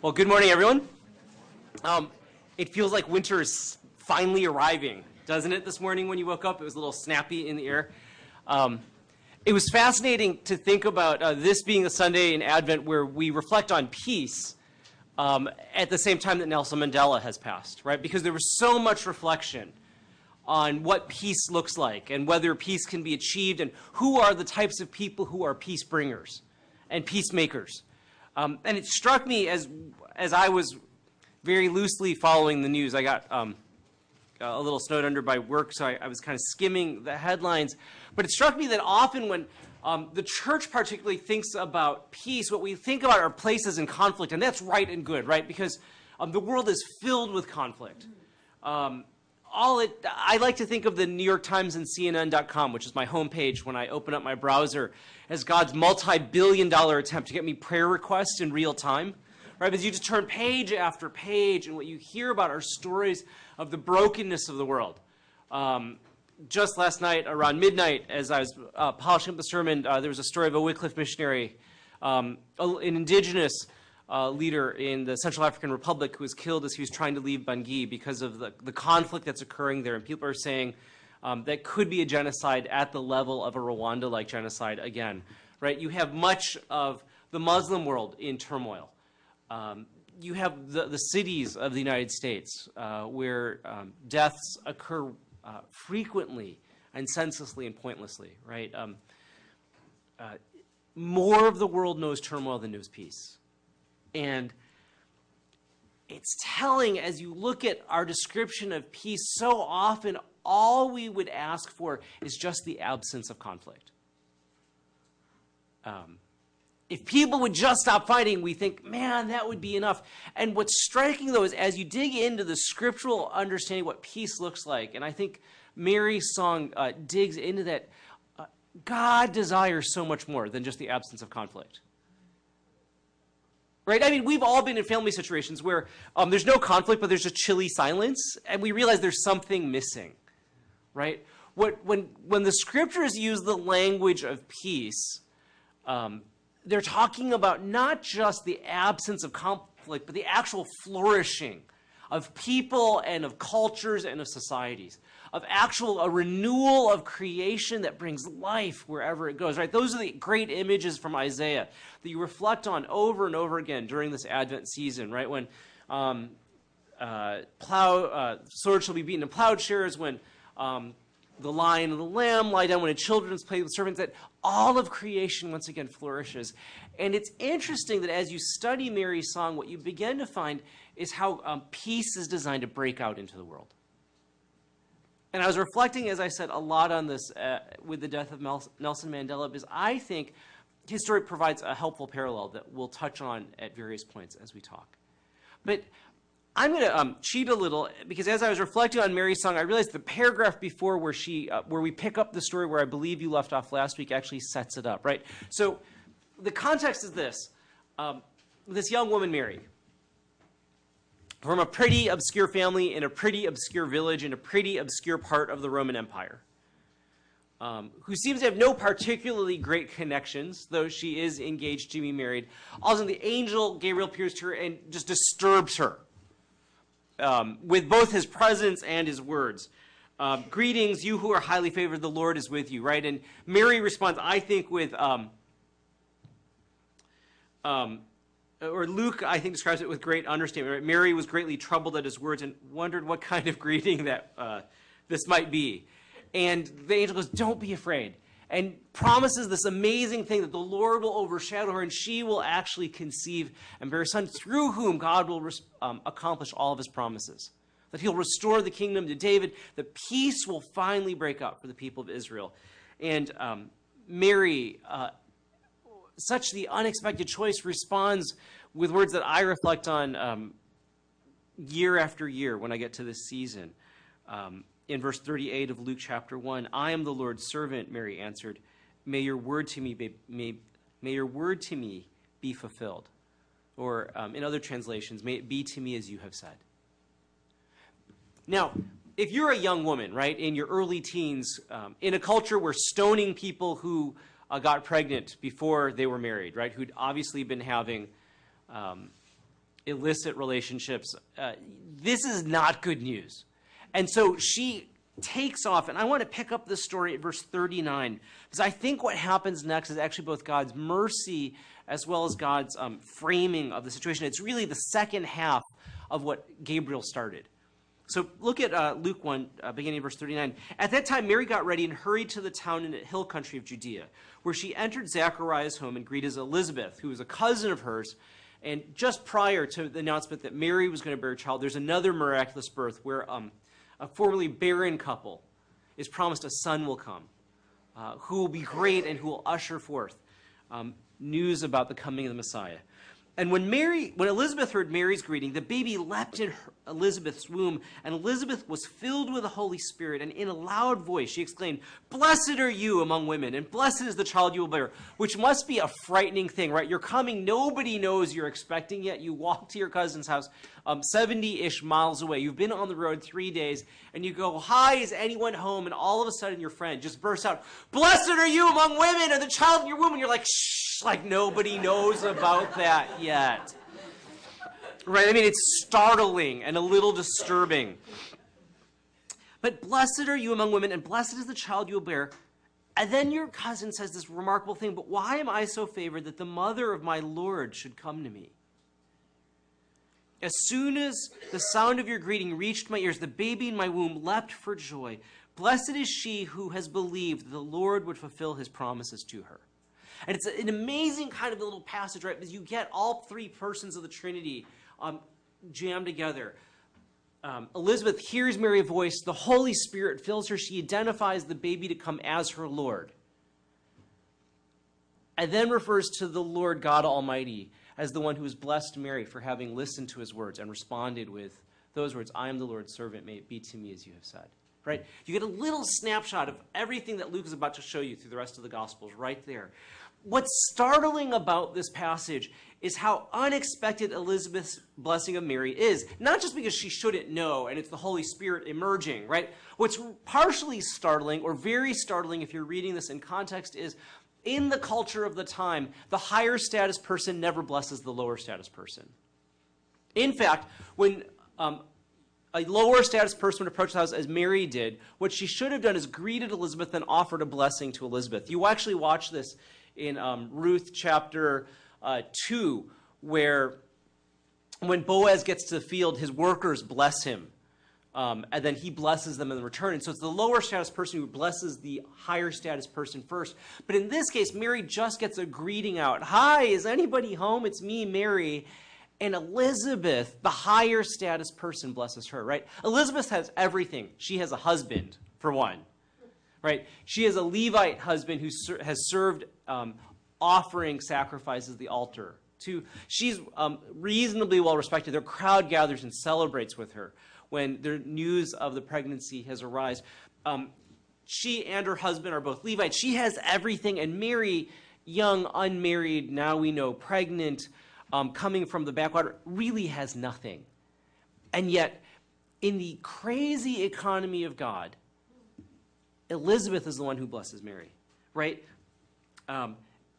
Well, good morning, everyone. Um, it feels like winter is finally arriving, doesn't it, this morning when you woke up? It was a little snappy in the air. Um, it was fascinating to think about uh, this being a Sunday in Advent where we reflect on peace um, at the same time that Nelson Mandela has passed, right? Because there was so much reflection on what peace looks like and whether peace can be achieved and who are the types of people who are peace bringers and peacemakers. Um, and it struck me as, as I was very loosely following the news, I got um, a little snowed under by work, so I, I, was kind of skimming the headlines. But it struck me that often when um, the church particularly thinks about peace, what we think about are places in conflict, and that's right and good, right? Because um, the world is filled with conflict. Um, all it, I like to think of the New York Times and CNN.com, which is my homepage when I open up my browser, as God's multi-billion dollar attempt to get me prayer requests in real time. Right? Because you just turn page after page, and what you hear about are stories of the brokenness of the world. Um, just last night, around midnight, as I was uh, polishing up the sermon, uh, there was a story of a Wycliffe missionary, um, an indigenous uh, leader in the Central African Republic who was killed as he was trying to leave Bangui because of the, the conflict that's occurring there. And people are saying um, that could be a genocide at the level of a Rwanda-like genocide again, right? You have much of the Muslim world in turmoil. Um, you have the, the cities of the United States uh, where um, deaths occur uh, frequently and senselessly and pointlessly, right? Um, uh, more of the world knows turmoil than knows peace. And it's telling as you look at our description of peace, so often all we would ask for is just the absence of conflict. Um, if people would just stop fighting, we think, man, that would be enough. And what's striking, though, is as you dig into the scriptural understanding what peace looks like, and I think Mary's song uh, digs into that, uh, God desires so much more than just the absence of conflict right? I mean, we've all been in family situations where um, there's no conflict, but there's a chilly silence, and we realize there's something missing, right? When, when the scriptures use the language of peace, um, they're talking about not just the absence of conflict, but the actual flourishing of people and of cultures and of societies of actual a renewal of creation that brings life wherever it goes, right? Those are the great images from Isaiah that you reflect on over and over again during this Advent season, right? When um, uh, plow, uh, swords shall be beaten in plowshares, when um, the lion and the lamb lie down, when a children's play with servants, that all of creation once again flourishes. And it's interesting that as you study Mary's song, what you begin to find is how um, peace is designed to break out into the world. And I was reflecting, as I said, a lot on this uh, with the death of Nelson Mandela because I think his story provides a helpful parallel that we'll touch on at various points as we talk. But I'm going to um, cheat a little because as I was reflecting on Mary's song, I realized the paragraph before where she, uh, where we pick up the story where I believe you left off last week actually sets it up, right? So the context is this: um, this young woman, Mary, from a pretty obscure family in a pretty obscure village in a pretty obscure part of the Roman Empire, um, who seems to have no particularly great connections, though she is engaged to be married. All of a sudden, the angel Gabriel appears to her and just disturbs her um, with both his presence and his words. Um, Greetings, you who are highly favored, the Lord is with you, right? And Mary responds, I think, with um, um, or Luke, I think, describes it with great understatement. Right? Mary was greatly troubled at his words and wondered what kind of greeting that uh, this might be. And the angel goes, Don't be afraid. And promises this amazing thing that the Lord will overshadow her and she will actually conceive and bear a son through whom God will um, accomplish all of his promises. That he'll restore the kingdom to David, that peace will finally break out for the people of Israel. And um, Mary, uh, such the unexpected choice responds with words that I reflect on um, year after year when I get to this season. In verse 38 of Luke chapter 1, I am the Lord's servant, Mary answered. May your word to me be, may, may your word to me be fulfilled. Or um, in other translations, may it be to me as you have said. Now, if you're a young woman, right, in your early teens, um, in a culture where stoning people who uh, got pregnant before they were married, right, who'd obviously been having um, illicit relationships. Uh, this is not good news. And so she takes off, and I want to pick up this story at verse 39, because I think what happens next is actually both God's mercy as well as God's um, framing of the situation. It's really the second half of what Gabriel started. So look at uh, Luke 1, uh, beginning verse 39. At that time, Mary got ready and hurried to the town in the hill country of Judea, where she entered Zachariah's home and greeted Elizabeth, who was a cousin of hers. And just prior to the announcement that Mary was going to bear a child, there's another miraculous birth where um, a formerly barren couple is promised a son will come, uh, who will be great and who will usher forth um, news about the coming of the Messiah. And when Mary, when Elizabeth heard Mary's greeting, the baby leapt in her, Elizabeth's womb, and Elizabeth was filled with the Holy Spirit, and in a loud voice she exclaimed, Blessed are you among women, and blessed is the child you will bear, which must be a frightening thing, right? You're coming, nobody knows you're expecting yet. You walk to your cousin's house, um, 70-ish miles away. You've been on the road three days, and you go, Hi, is anyone home? And all of a sudden your friend just bursts out, Blessed are you among women, and the child in your womb, and you're like, Shh, like nobody knows about that yet. Right? I mean, it's startling and a little disturbing. But blessed are you among women, and blessed is the child you will bear. And then your cousin says this remarkable thing, but why am I so favored that the mother of my Lord should come to me? As soon as the sound of your greeting reached my ears, the baby in my womb leapt for joy. Blessed is she who has believed that the Lord would fulfill his promises to her. And it's an amazing kind of little passage, right? Because you get all three persons of the Trinity um, jammed together. Um, Elizabeth hears Mary's voice. The Holy Spirit fills her. She identifies the baby to come as her Lord. And then refers to the Lord God Almighty as the one who has blessed Mary for having listened to his words and responded with those words I am the Lord's servant. May it be to me as you have said. Right? You get a little snapshot of everything that Luke is about to show you through the rest of the Gospels right there. What's startling about this passage is how unexpected Elizabeth's blessing of Mary is. Not just because she shouldn't know and it's the Holy Spirit emerging, right? What's partially startling, or very startling if you're reading this in context, is in the culture of the time, the higher status person never blesses the lower status person. In fact, when um, a lower status person would approach the house as Mary did, what she should have done is greeted Elizabeth and offered a blessing to Elizabeth. You actually watch this in um, Ruth chapter uh, 2, where when Boaz gets to the field, his workers bless him. Um, and then he blesses them in return. And so it's the lower status person who blesses the higher status person first. But in this case, Mary just gets a greeting out Hi, is anybody home? It's me, Mary. And Elizabeth, the higher status person, blesses her, right? Elizabeth has everything. She has a husband, for one right? She has a Levite husband who ser- has served um, offering sacrifices at the altar. To, she's um, reasonably well respected. Their crowd gathers and celebrates with her when the news of the pregnancy has arisen. Um, she and her husband are both Levites. She has everything, and Mary, young, unmarried, now we know pregnant, um, coming from the backwater, really has nothing. And yet, in the crazy economy of God, Elizabeth is the one who blesses Mary, right? Um,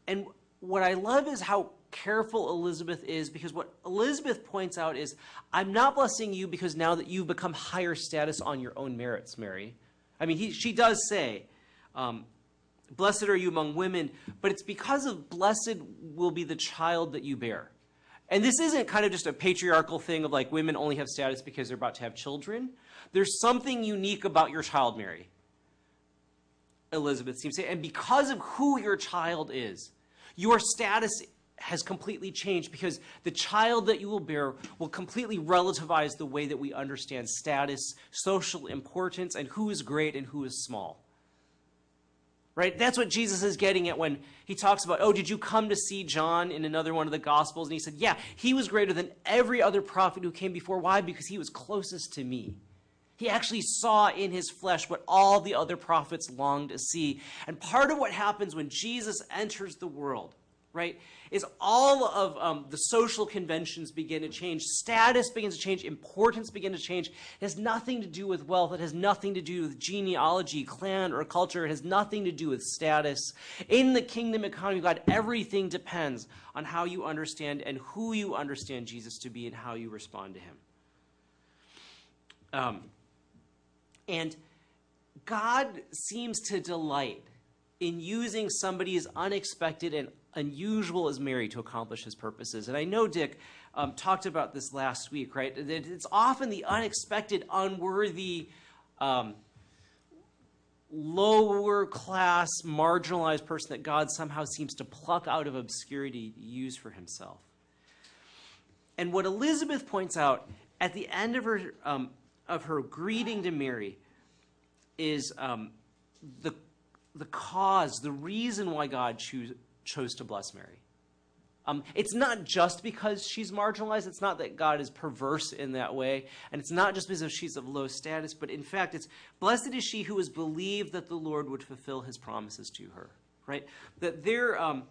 and what I love is how careful Elizabeth is because what Elizabeth points out is I'm not blessing you because now that you've become higher status on your own merits, Mary. I mean, he, she does say, um, Blessed are you among women, but it's because of blessed will be the child that you bear. And this isn't kind of just a patriarchal thing of like women only have status because they're about to have children. There's something unique about your child, Mary. Elizabeth seems to say, and because of who your child is, your status has completely changed because the child that you will bear will completely relativize the way that we understand status, social importance, and who is great and who is small. Right? That's what Jesus is getting at when he talks about, oh, did you come to see John in another one of the Gospels? And he said, yeah, he was greater than every other prophet who came before. Why? Because he was closest to me. He actually saw in his flesh what all the other prophets longed to see. And part of what happens when Jesus enters the world right? Is all of um, the social conventions begin to change, status begins to change, importance begins to change. It has nothing to do with wealth. It has nothing to do with genealogy, clan, or culture. It has nothing to do with status. In the kingdom economy of God, everything depends on how you understand and who you understand Jesus to be and how you respond to him. Um, and God seems to delight in using somebody's unexpected and unusual as Mary to accomplish his purposes. And I know Dick um, talked about this last week, right? It's often the unexpected, unworthy, um, lower class, marginalized person that God somehow seems to pluck out of obscurity to use for himself. And what Elizabeth points out at the end of her, um, of her greeting to Mary is um, the the cause, the reason why God choose, chose to bless Mary. Um, it's not just because she's marginalized. It's not that God is perverse in that way. And it's not just because she's of low status, but in fact, it's blessed is she who has believed that the Lord would fulfill his promises to her, right? That there, um,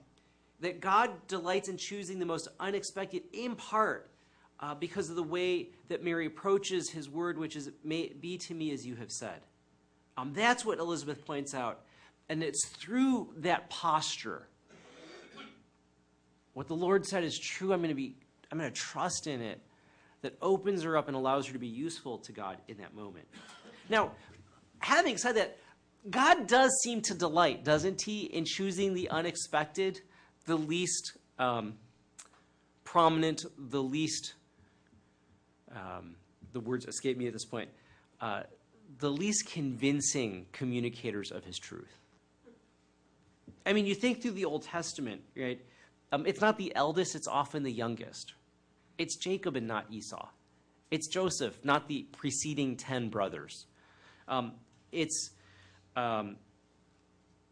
that God delights in choosing the most unexpected in part uh, because of the way that Mary approaches his word, which is, may be to me as you have said. Um, that's what Elizabeth points out and it's through that posture. What the Lord said is true. I'm going to be, I'm going to trust in it that opens her up and allows her to be useful to God in that moment. Now, having said that, God does seem to delight, doesn't he, in choosing the unexpected, the least um, prominent, the least, um, the words escape me at this point, uh, the least convincing communicators of his truth. I mean, you think through the Old Testament, right? Um, it's not the eldest, it's often the youngest. It's Jacob and not Esau. It's Joseph, not the preceding 10 brothers. Um, it's, um,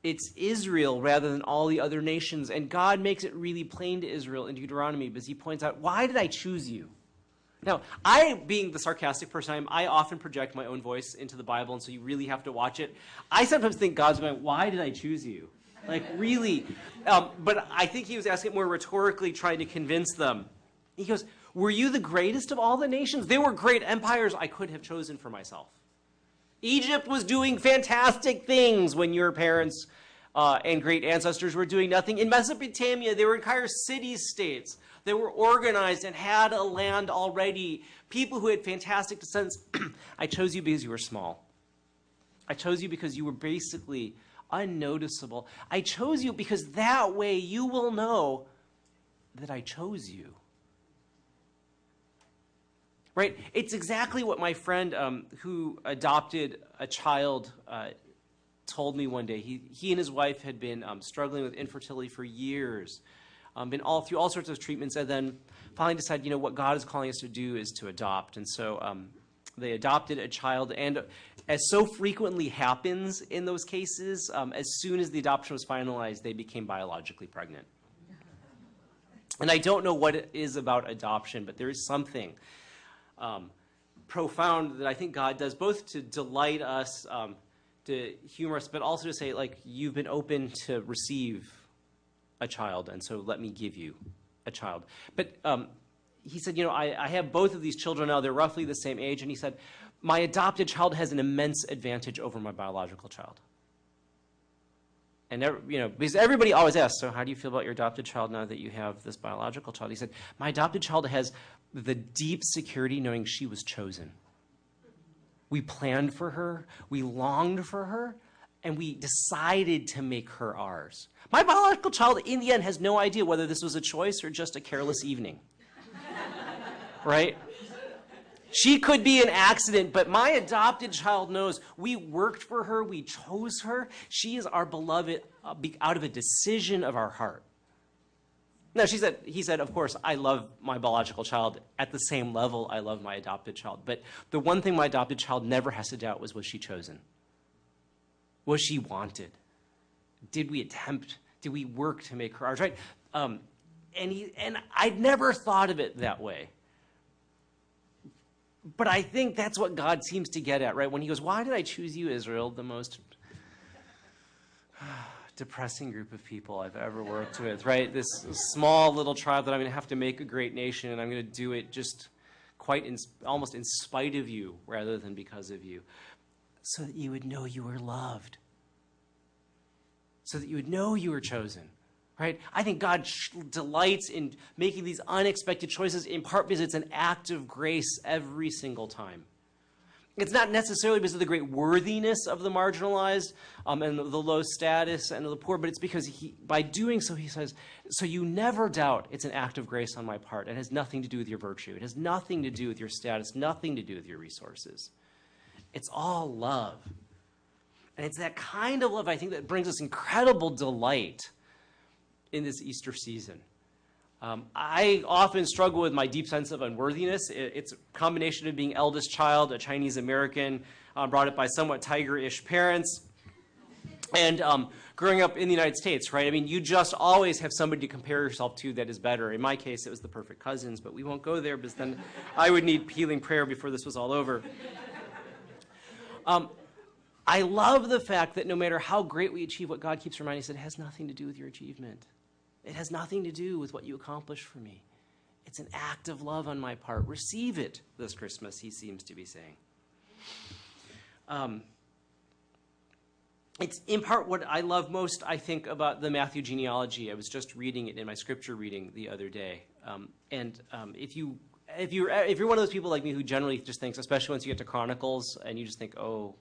it's Israel rather than all the other nations. And God makes it really plain to Israel in Deuteronomy because he points out, Why did I choose you? Now, I, being the sarcastic person I am, I often project my own voice into the Bible, and so you really have to watch it. I sometimes think God's going, Why did I choose you? Like, really. Um, but I think he was asking more rhetorically, trying to convince them. He goes, Were you the greatest of all the nations? They were great empires I could have chosen for myself. Egypt was doing fantastic things when your parents uh, and great ancestors were doing nothing. In Mesopotamia, there were entire city states that were organized and had a land already. People who had fantastic descents. I chose you because you were small. I chose you because you were basically unnoticeable. I chose you because that way you will know that I chose you. Right? It's exactly what my friend um, who adopted a child uh, told me one day. He, he and his wife had been um, struggling with infertility for years, um, been all through all sorts of treatments, and then finally decided, you know, what God is calling us to do is to adopt. And so um, they adopted a child, and as so frequently happens in those cases, um, as soon as the adoption was finalized, they became biologically pregnant. And I don't know what it is about adoption, but there is something um, profound that I think God does, both to delight us, um, to humor us, but also to say, like, you've been open to receive a child, and so let me give you a child. But um, he said, you know, I, I have both of these children now. They're roughly the same age. And he said, my adopted child has an immense advantage over my biological child. And you know, because everybody always asks, so how do you feel about your adopted child now that you have this biological child? He said, my adopted child has the deep security knowing she was chosen. We planned for her, we longed for her, and we decided to make her ours. My biological child, in the end, has no idea whether this was a choice or just a careless evening right? She could be an accident, but my adopted child knows we worked for her, we chose her. She is our beloved uh, out of a decision of our heart. Now, she said, he said, of course, I love my biological child at the same level I love my adopted child. But the one thing my adopted child never has to doubt was was she chosen? Was she wanted? Did we attempt? Did we work to make her ours, right? Um, and, he, and I'd never thought of it that way. But I think that's what God seems to get at, right? When he goes, Why did I choose you, Israel, the most depressing group of people I've ever worked with, right? This small little tribe that I'm going to have to make a great nation, and I'm going to do it just quite in, almost in spite of you rather than because of you, so that you would know you were loved, so that you would know you were chosen. Right? I think God delights in making these unexpected choices in part because it's an act of grace every single time. It's not necessarily because of the great worthiness of the marginalized um, and the low status and the poor, but it's because he, by doing so, he says, So you never doubt it's an act of grace on my part. It has nothing to do with your virtue, it has nothing to do with your status, nothing to do with your resources. It's all love. And it's that kind of love, I think, that brings us incredible delight in this Easter season. Um, I often struggle with my deep sense of unworthiness. It, it's a combination of being eldest child, a Chinese American, uh, brought up by somewhat tiger-ish parents, and um, growing up in the United States, right? I mean, you just always have somebody to compare yourself to that is better. In my case, it was the perfect cousins, but we won't go there because then I would need healing prayer before this was all over. Um, I love the fact that no matter how great we achieve, what God keeps reminding us, it has nothing to do with your achievement. It has nothing to do with what you accomplish for me. It's an act of love on my part. Receive it this Christmas, he seems to be saying. Um, it's in part what I love most, I think, about the Matthew genealogy. I was just reading it in my scripture reading the other day. Um, and um, if you if you're if you're one of those people like me who generally just thinks, especially once you get to Chronicles, and you just think, oh,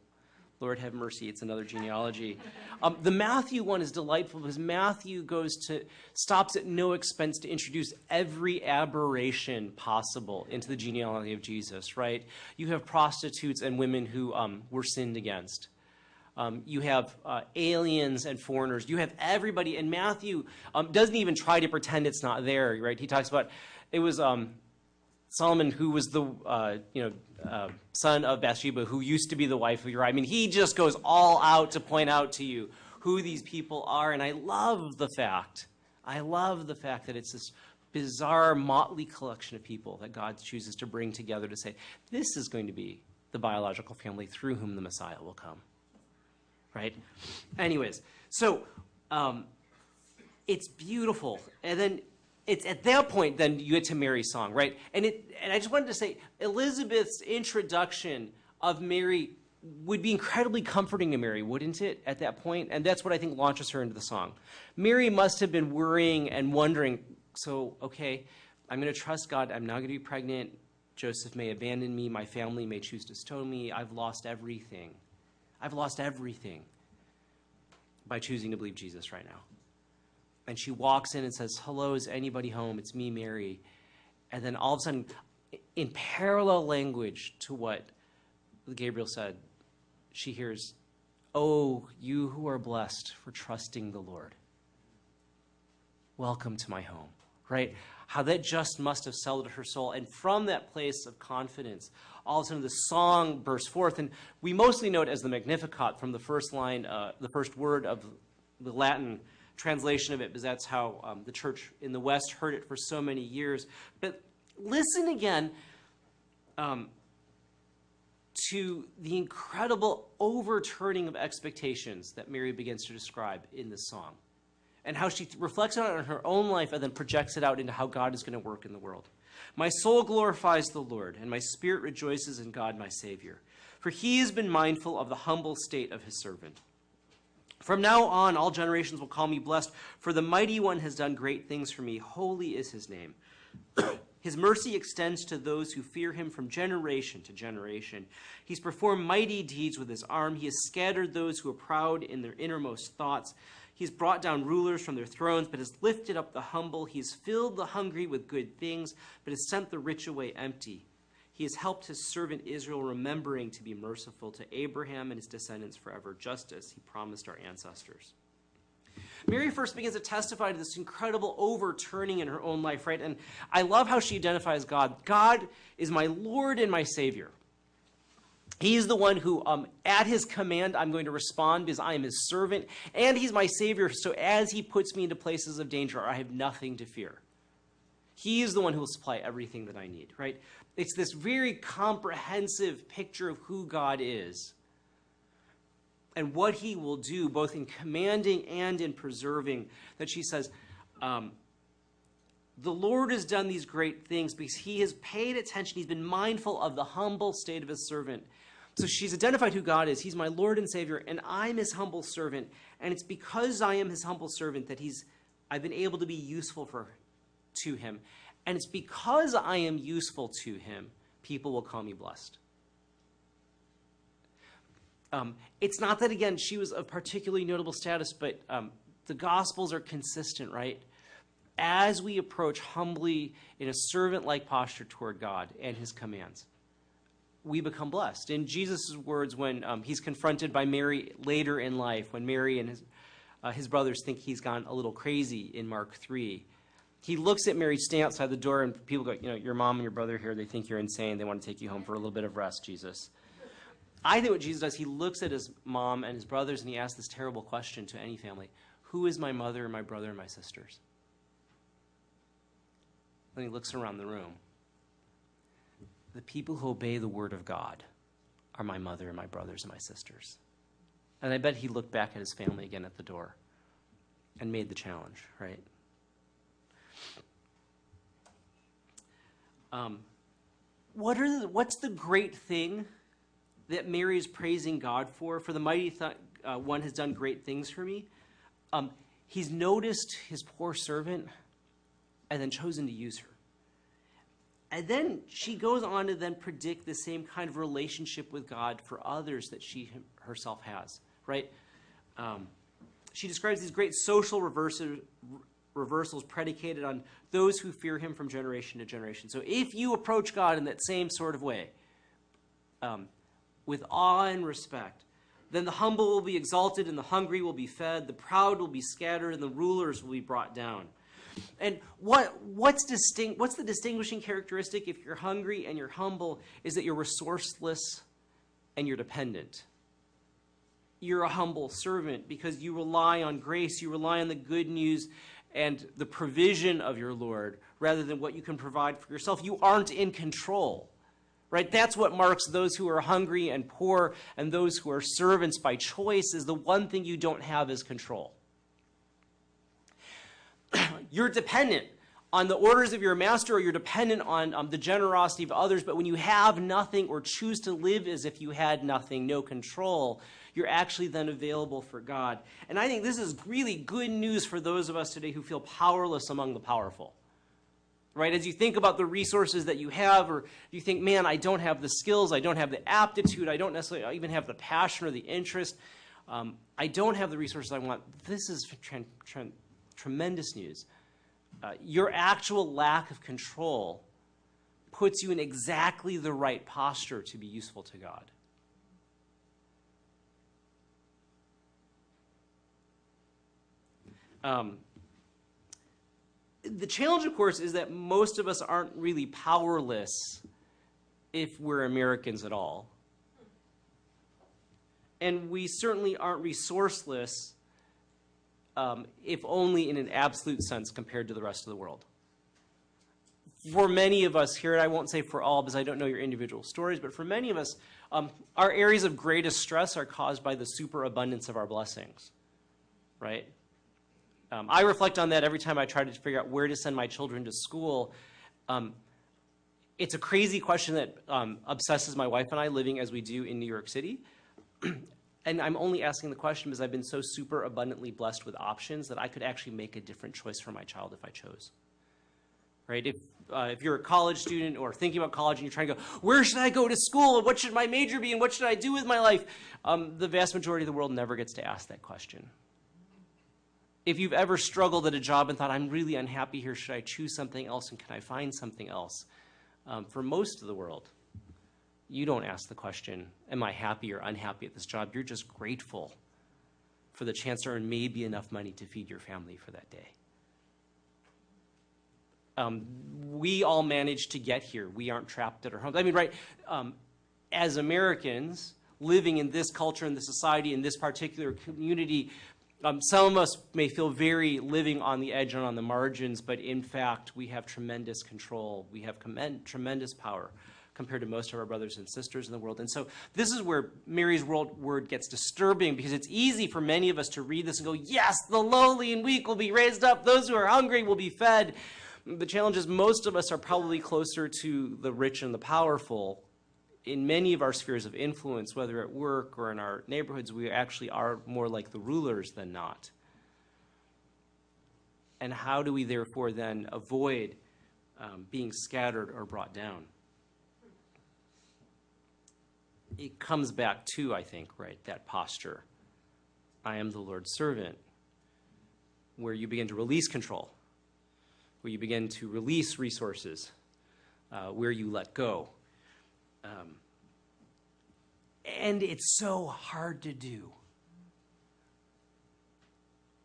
Lord have mercy, it's another genealogy. Um, the Matthew one is delightful because Matthew goes to, stops at no expense to introduce every aberration possible into the genealogy of Jesus, right? You have prostitutes and women who um, were sinned against. Um, you have uh, aliens and foreigners. You have everybody. And Matthew um, doesn't even try to pretend it's not there, right? He talks about it was um, Solomon, who was the uh, you know uh, son of Bathsheba, who used to be the wife of Uriah. I mean, he just goes all out to point out to you who these people are, and I love the fact. I love the fact that it's this bizarre, motley collection of people that God chooses to bring together to say, this is going to be the biological family through whom the Messiah will come. Right? Anyways, so um, it's beautiful. And then it's at that point then you get to Mary's song, right? And it and I just wanted to say Elizabeth's introduction of Mary would be incredibly comforting to Mary, wouldn't it, at that point? And that's what I think launches her into the song. Mary must have been worrying and wondering, so, okay, I'm going to trust God. I'm not going to be pregnant. Joseph may abandon me. My family may choose to stone me. I've lost everything. I've lost everything by choosing to believe Jesus right now. And she walks in and says, Hello, is anybody home? It's me, Mary. And then all of a sudden, in parallel language to what Gabriel said, she hears, Oh, you who are blessed for trusting the Lord. Welcome to my home, right? How that just must have settled her soul. And from that place of confidence, all of a sudden the song bursts forth. And we mostly know it as the Magnificat from the first line, uh, the first word of the Latin translation of it because that's how um, the church in the West heard it for so many years. But listen again um, to the incredible overturning of expectations that Mary begins to describe in this song and how she reflects on it in her own life and then projects it out into how God is going to work in the world. My soul glorifies the Lord, and my spirit rejoices in God my Savior, for he has been mindful of the humble state of his servant. From now on, all generations will call me blessed, for the mighty one has done great things for me. Holy is his name. his mercy extends to those who fear him from generation to generation. He's performed mighty deeds with his arm. He has scattered those who are proud in their innermost thoughts. He's brought down rulers from their thrones, but has lifted up the humble. He's filled the hungry with good things, but has sent the rich away empty. He has helped his servant Israel, remembering to be merciful to Abraham and his descendants forever, just as he promised our ancestors. Mary first begins to testify to this incredible overturning in her own life, right? And I love how she identifies God. God is my Lord and my Savior. He's the one who, um, at his command, I'm going to respond because I am his servant, and he's my Savior. So as he puts me into places of danger, I have nothing to fear. He is the one who will supply everything that I need, right? It's this very comprehensive picture of who God is. and what he will do, both in commanding and in preserving, that she says, um, the Lord has done these great things because he has paid attention. He's been mindful of the humble state of his servant. So she's identified who God is. He's my Lord and Savior, and I'm his humble servant. And it's because I am his humble servant that he's I've been able to be useful for to him. And it's because I am useful to him, people will call me blessed. Um, it's not that, again, she was of particularly notable status, but um, the Gospels are consistent, right? As we approach humbly in a servant like posture toward God and his commands, we become blessed. In Jesus' words, when um, he's confronted by Mary later in life, when Mary and his, uh, his brothers think he's gone a little crazy in Mark 3, he looks at Mary standing outside the door, and people go, You know, your mom and your brother here, they think you're insane. They want to take you home for a little bit of rest, Jesus. I think what Jesus does, he looks at his mom and his brothers, and he asks this terrible question to any family Who is my mother, and my brother, and my sisters? Then he looks around the room the people who obey the word of God are my mother and my brothers and my sisters. And I bet he looked back at his family again at the door and made the challenge, right? Um, what are the, what's the great thing that Mary is praising God for? For the mighty th- uh, one has done great things for me. Um, he's noticed his poor servant and then chosen to use her. And then she goes on to then predict the same kind of relationship with God for others that she herself has, right? Um, she describes these great social reversals, reversals predicated on those who fear him from generation to generation. So if you approach God in that same sort of way, um, with awe and respect, then the humble will be exalted and the hungry will be fed, the proud will be scattered and the rulers will be brought down. And what, what's, distinct, what's the distinguishing characteristic if you're hungry and you're humble is that you're resourceless and you're dependent. You're a humble servant because you rely on grace, you rely on the good news and the provision of your Lord rather than what you can provide for yourself. You aren't in control. Right? That's what marks those who are hungry and poor and those who are servants by choice is the one thing you don't have is control. you're dependent on the orders of your master or you're dependent on um, the generosity of others. But when you have nothing or choose to live as if you had nothing, no control, you're actually then available for God. And I think this is really good news for those of us today who feel powerless among the powerful. Right? As you think about the resources that you have, or you think, man, I don't have the skills, I don't have the aptitude, I don't necessarily even have the passion or the interest, um, I don't have the resources I want. This is tremendous news. Uh, your actual lack of control puts you in exactly the right posture to be useful to God. Um, the challenge, of course, is that most of us aren't really powerless if we're Americans at all. And we certainly aren't resourceless um, if only in an absolute sense compared to the rest of the world. For many of us here, and I won't say for all because I don't know your individual stories, but for many of us, um, our areas of greatest stress are caused by the superabundance of our blessings, right? Um, I reflect on that every time I try to figure out where to send my children to school. Um, it's a crazy question that um, obsesses my wife and I living as we do in New York City. And I'm only asking the question because I've been so super abundantly blessed with options that I could actually make a different choice for my child if I chose. Right? If, uh, if you're a college student or thinking about college and you're trying to go, where should I go to school? What should my major be? And what should I do with my life? Um, the vast majority of the world never gets to ask that question. If you've ever struggled at a job and thought, I'm really unhappy here, should I choose something else and can I find something else? Um, for most of the world, you don't ask the question, Am I happy or unhappy at this job? You're just grateful for the chance to earn maybe enough money to feed your family for that day. Um, we all managed to get here. We aren't trapped at our homes. I mean, right, um, as Americans living in this culture, in this society, in this particular community, um, some of us may feel very living on the edge and on the margins, but in fact, we have tremendous control. We have tremendous power compared to most of our brothers and sisters in the world. And so this is where Mary's world word gets disturbing because it's easy for many of us to read this and go, yes, the lowly and weak will be raised up. Those who are hungry will be fed. The challenge is most of us are probably closer to the rich and the powerful in many of our spheres of influence, whether at work or in our neighborhoods, we actually are more like the rulers than not. And how do we therefore then avoid um, being scattered or brought down? It comes back to, I think, right, that posture. I am the Lord's servant, where you begin to release control, where you begin to release resources, uh, where you let go. Um, and it's so hard to do.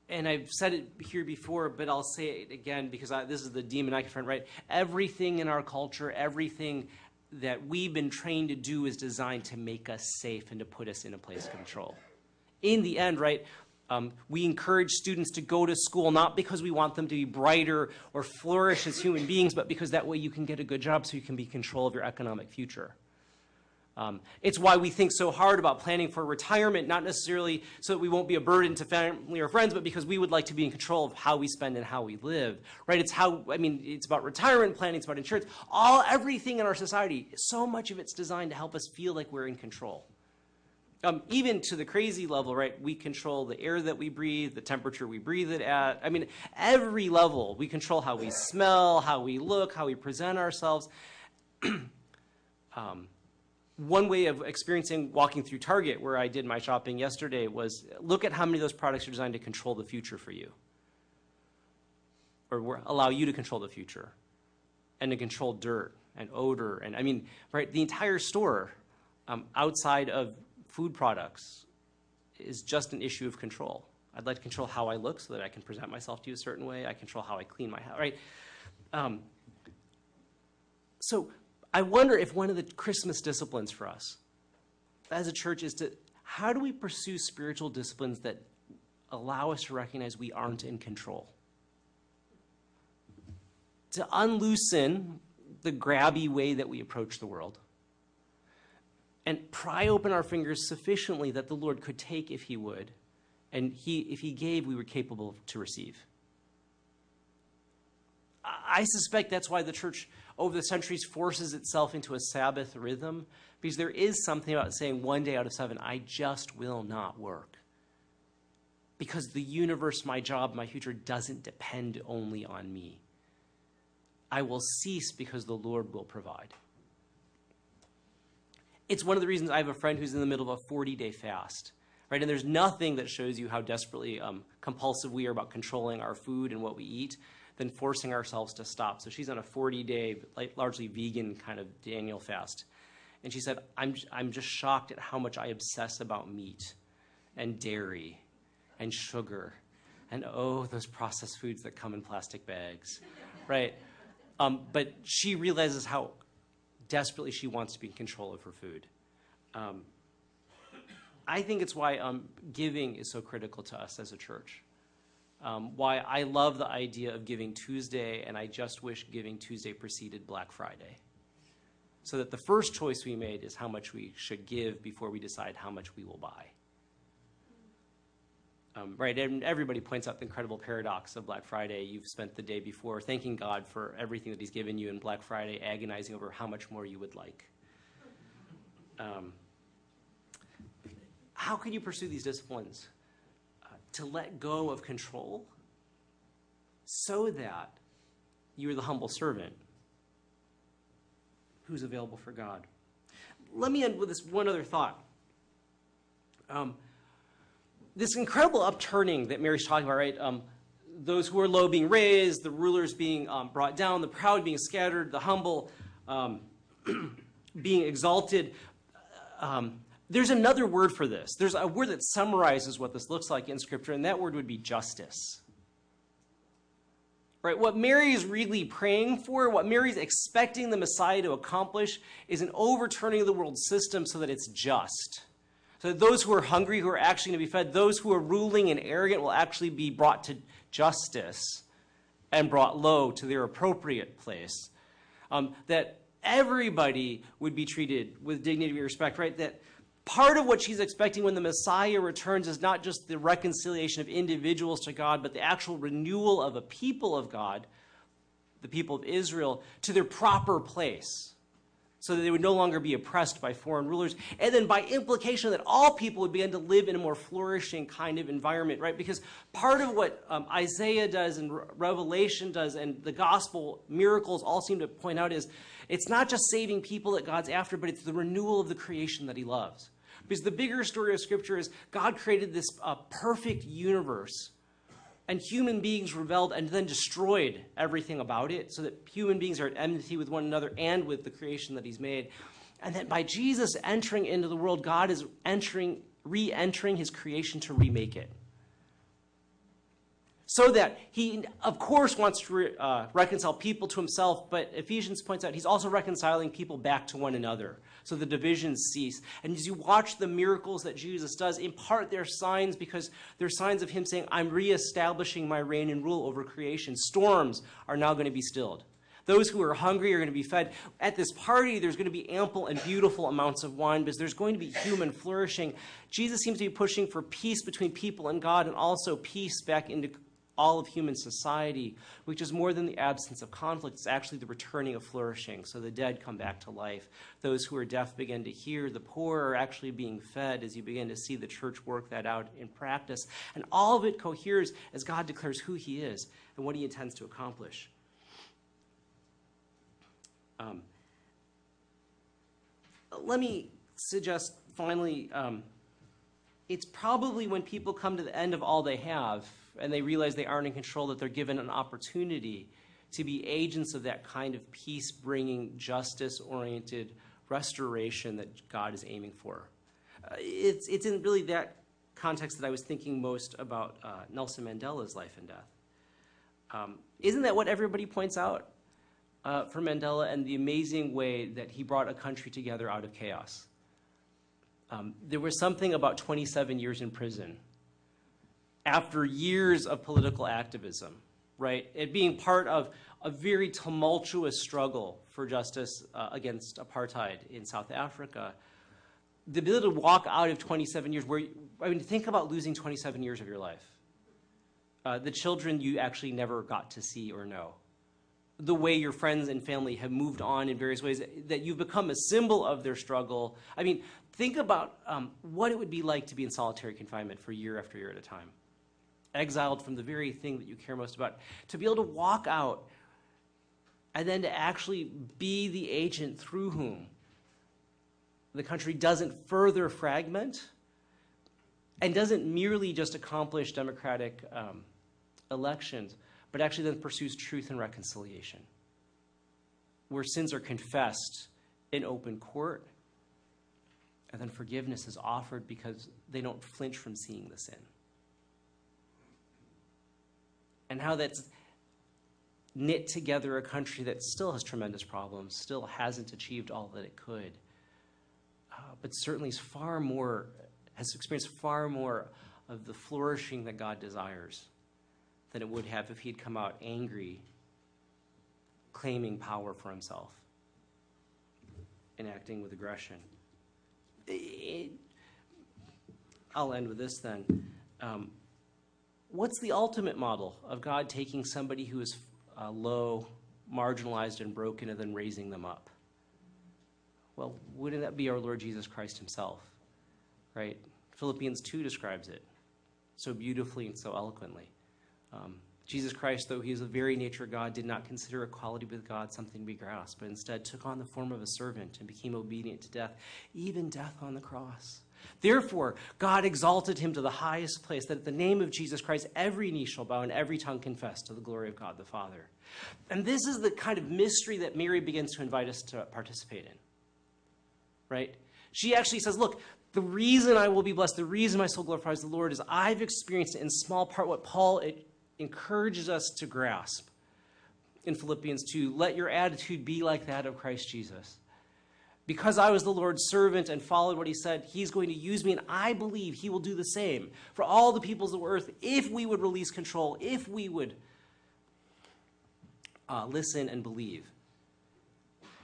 And I've said it here before, but I'll say it again because I, this is the demon I confront, right? Everything in our culture, everything that we've been trained to do is designed to make us safe and to put us in a place of control. In the end, right, um, we encourage students to go to school not because we want them to be brighter or flourish as human beings, but because that way you can get a good job so you can be in control of your economic future. Um, it's why we think so hard about planning for retirement, not necessarily so that we won't be a burden to family or friends, but because we would like to be in control of how we spend and how we live, right? It's how, I mean, it's about retirement planning, it's about insurance, all, everything in our society, so much of it's designed to help us feel like we're in control. Um, even to the crazy level, right? We control the air that we breathe, the temperature we breathe it at. I mean, every level, we control how we smell, how we look, how we present ourselves. um, one way of experiencing walking through Target, where I did my shopping yesterday, was look at how many of those products are designed to control the future for you, or allow you to control the future, and to control dirt and odor, and I mean, right, the entire store um, outside of food products is just an issue of control. I'd like to control how I look so that I can present myself to you a certain way. I control how I clean my house, right? Um, so I wonder if one of the Christmas disciplines for us as a church is to how do we pursue spiritual disciplines that allow us to recognize we aren't in control? To unloosen the grabby way that we approach the world and pry open our fingers sufficiently that the Lord could take if he would, and he, if he gave, we were capable to receive. I suspect that's why the church over the centuries forces itself into a Sabbath rhythm because there is something about saying one day out of seven, I just will not work. Because the universe, my job, my future doesn't depend only on me. I will cease because the Lord will provide. It's one of the reasons I have a friend who's in the middle of a 40 day fast. Right? And there's nothing that shows you how desperately um, compulsive we are about controlling our food and what we eat than forcing ourselves to stop. So she's on a 40 day, like, largely vegan kind of Daniel fast. And she said, I'm, I'm just shocked at how much I obsess about meat and dairy and sugar and oh, those processed foods that come in plastic bags, right? Um, but she realizes how desperately she wants to be in control of her food. Um, I think it's why um, giving is so critical to us as a church um, why I love the idea of Giving Tuesday, and I just wish Giving Tuesday preceded Black Friday. So that the first choice we made is how much we should give before we decide how much we will buy. Um, right, and everybody points out the incredible paradox of Black Friday. You've spent the day before thanking God for everything that He's given you, and Black Friday agonizing over how much more you would like. Um, how can you pursue these disciplines? To let go of control so that you're the humble servant who's available for God. Let me end with this one other thought. Um, this incredible upturning that Mary's talking about, right? Um, those who are low being raised, the rulers being um, brought down, the proud being scattered, the humble um, being exalted. Um, there's another word for this. There's a word that summarizes what this looks like in Scripture, and that word would be justice. Right? What Mary is really praying for, what Mary's expecting the Messiah to accomplish, is an overturning of the world system so that it's just. So that those who are hungry, who are actually going to be fed, those who are ruling and arrogant will actually be brought to justice and brought low to their appropriate place. Um, that everybody would be treated with dignity and respect, right? That part of what she's expecting when the Messiah returns is not just the reconciliation of individuals to God, but the actual renewal of a people of God, the people of Israel, to their proper place. So that they would no longer be oppressed by foreign rulers. And then by implication, that all people would begin to live in a more flourishing kind of environment, right? Because part of what um, Isaiah does and Re- Revelation does and the gospel miracles all seem to point out is it's not just saving people that God's after, but it's the renewal of the creation that he loves. Because the bigger story of Scripture is God created this uh, perfect universe, and human beings rebelled and then destroyed everything about it, so that human beings are at enmity with one another and with the creation that He's made. And that by Jesus entering into the world, God is entering, re entering His creation to remake it so that he, of course, wants to re, uh, reconcile people to himself, but Ephesians points out he's also reconciling people back to one another. So the divisions cease. And as you watch the miracles that Jesus does, in part they're signs because they're signs of him saying, I'm reestablishing my reign and rule over creation. Storms are now going to be stilled. Those who are hungry are going to be fed. At this party, there's going to be ample and beautiful amounts of wine because there's going to be human flourishing. Jesus seems to be pushing for peace between people and God and also peace back into all of human society, which is more than the absence of conflict. It's actually the returning of flourishing. So the dead come back to life. Those who are deaf begin to hear. The poor are actually being fed as you begin to see the church work that out in practice. And all of it coheres as God declares who he is and what he intends to accomplish. Um, let me suggest finally um, it's probably when people come to the end of all they have and they realize they aren't in control, that they're given an opportunity to be agents of that kind of peace bringing, justice oriented restoration that God is aiming for. Uh, it's, it's in really that context that I was thinking most about uh, Nelson Mandela's life and death. Um, isn't that what everybody points out uh, for Mandela and the amazing way that he brought a country together out of chaos? Um, there was something about 27 years in prison after years of political activism, right? It being part of a very tumultuous struggle for justice uh, against apartheid in South Africa. The ability to walk out of 27 years, where, I mean, think about losing 27 years of your life. Uh, the children you actually never got to see or know. The way your friends and family have moved on in various ways, that you've become a symbol of their struggle. I mean, think about um, what it would be like to be in solitary confinement for year after year at a time exiled from the very thing that you care most about, to be able to walk out and then to actually be the agent through whom the country doesn't further fragment and doesn't merely just accomplish democratic um, elections, but actually then pursues truth and reconciliation, where sins are confessed in open court, and then forgiveness is offered because they don't flinch from seeing the sin and how that's knit together a country that still has tremendous problems, still hasn't achieved all that it could, uh, but certainly is far more, has experienced far more of the flourishing that God desires than it would have if he'd come out angry, claiming power for himself, and acting with aggression. It, I'll end with this then. Um, what's the ultimate model of God taking somebody who is uh, low, marginalized, and broken and then raising them up? Well, wouldn't that be our Lord Jesus Christ himself? Right? Philippians 2 describes it so beautifully and so eloquently. Um, Jesus Christ, though he is the very nature of God, did not consider equality with God something to be grasped, but instead took on the form of a servant and became obedient to death, even death on the cross. Therefore, God exalted him to the highest place, that at the name of Jesus Christ, every knee shall bow and every tongue confess to the glory of God the Father. And this is the kind of mystery that Mary begins to invite us to participate in. Right? She actually says, Look, the reason I will be blessed, the reason my soul glorifies the Lord is I've experienced in small part what Paul encourages us to grasp in Philippians 2. Let your attitude be like that of Christ Jesus because I was the Lord's servant and followed what he said, he's going to use me, and I believe he will do the same for all the peoples of the earth if we would release control, if we would uh, listen and believe.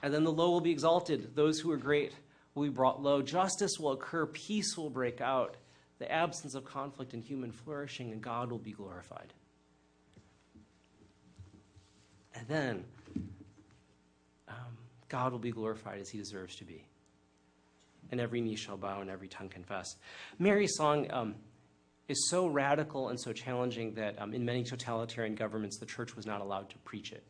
And then the low will be exalted. Those who are great will be brought low. Justice will occur. Peace will break out. The absence of conflict and human flourishing, and God will be glorified. And then God will be glorified as he deserves to be. And every knee shall bow and every tongue confess. Mary's song um, is so radical and so challenging that um, in many totalitarian governments, the church was not allowed to preach it.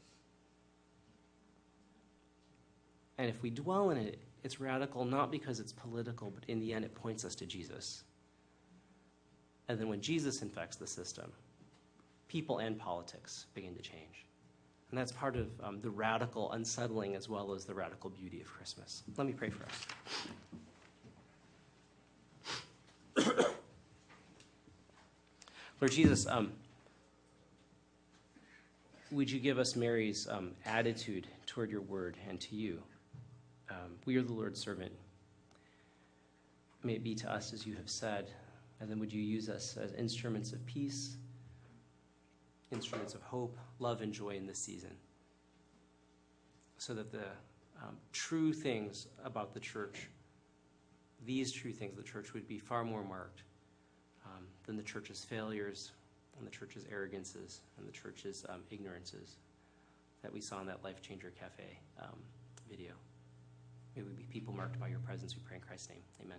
And if we dwell in it, it's radical not because it's political, but in the end, it points us to Jesus. And then when Jesus infects the system, people and politics begin to change. And that's part of um, the radical unsettling as well as the radical beauty of Christmas. Let me pray for us. Lord Jesus, um, would you give us Mary's um, attitude toward your word and to you? Um, we are the Lord's servant. May it be to us as you have said. And then would you use us as instruments of peace, instruments of hope, love, and joy in this season? So that the um, true things about the church, these true things of the church, would be far more marked um, than the church's failures and the church's arrogances and the church's um, ignorances that we saw in that Life Changer Cafe um, video. May we be people marked by your presence, we pray in Christ's name. Amen.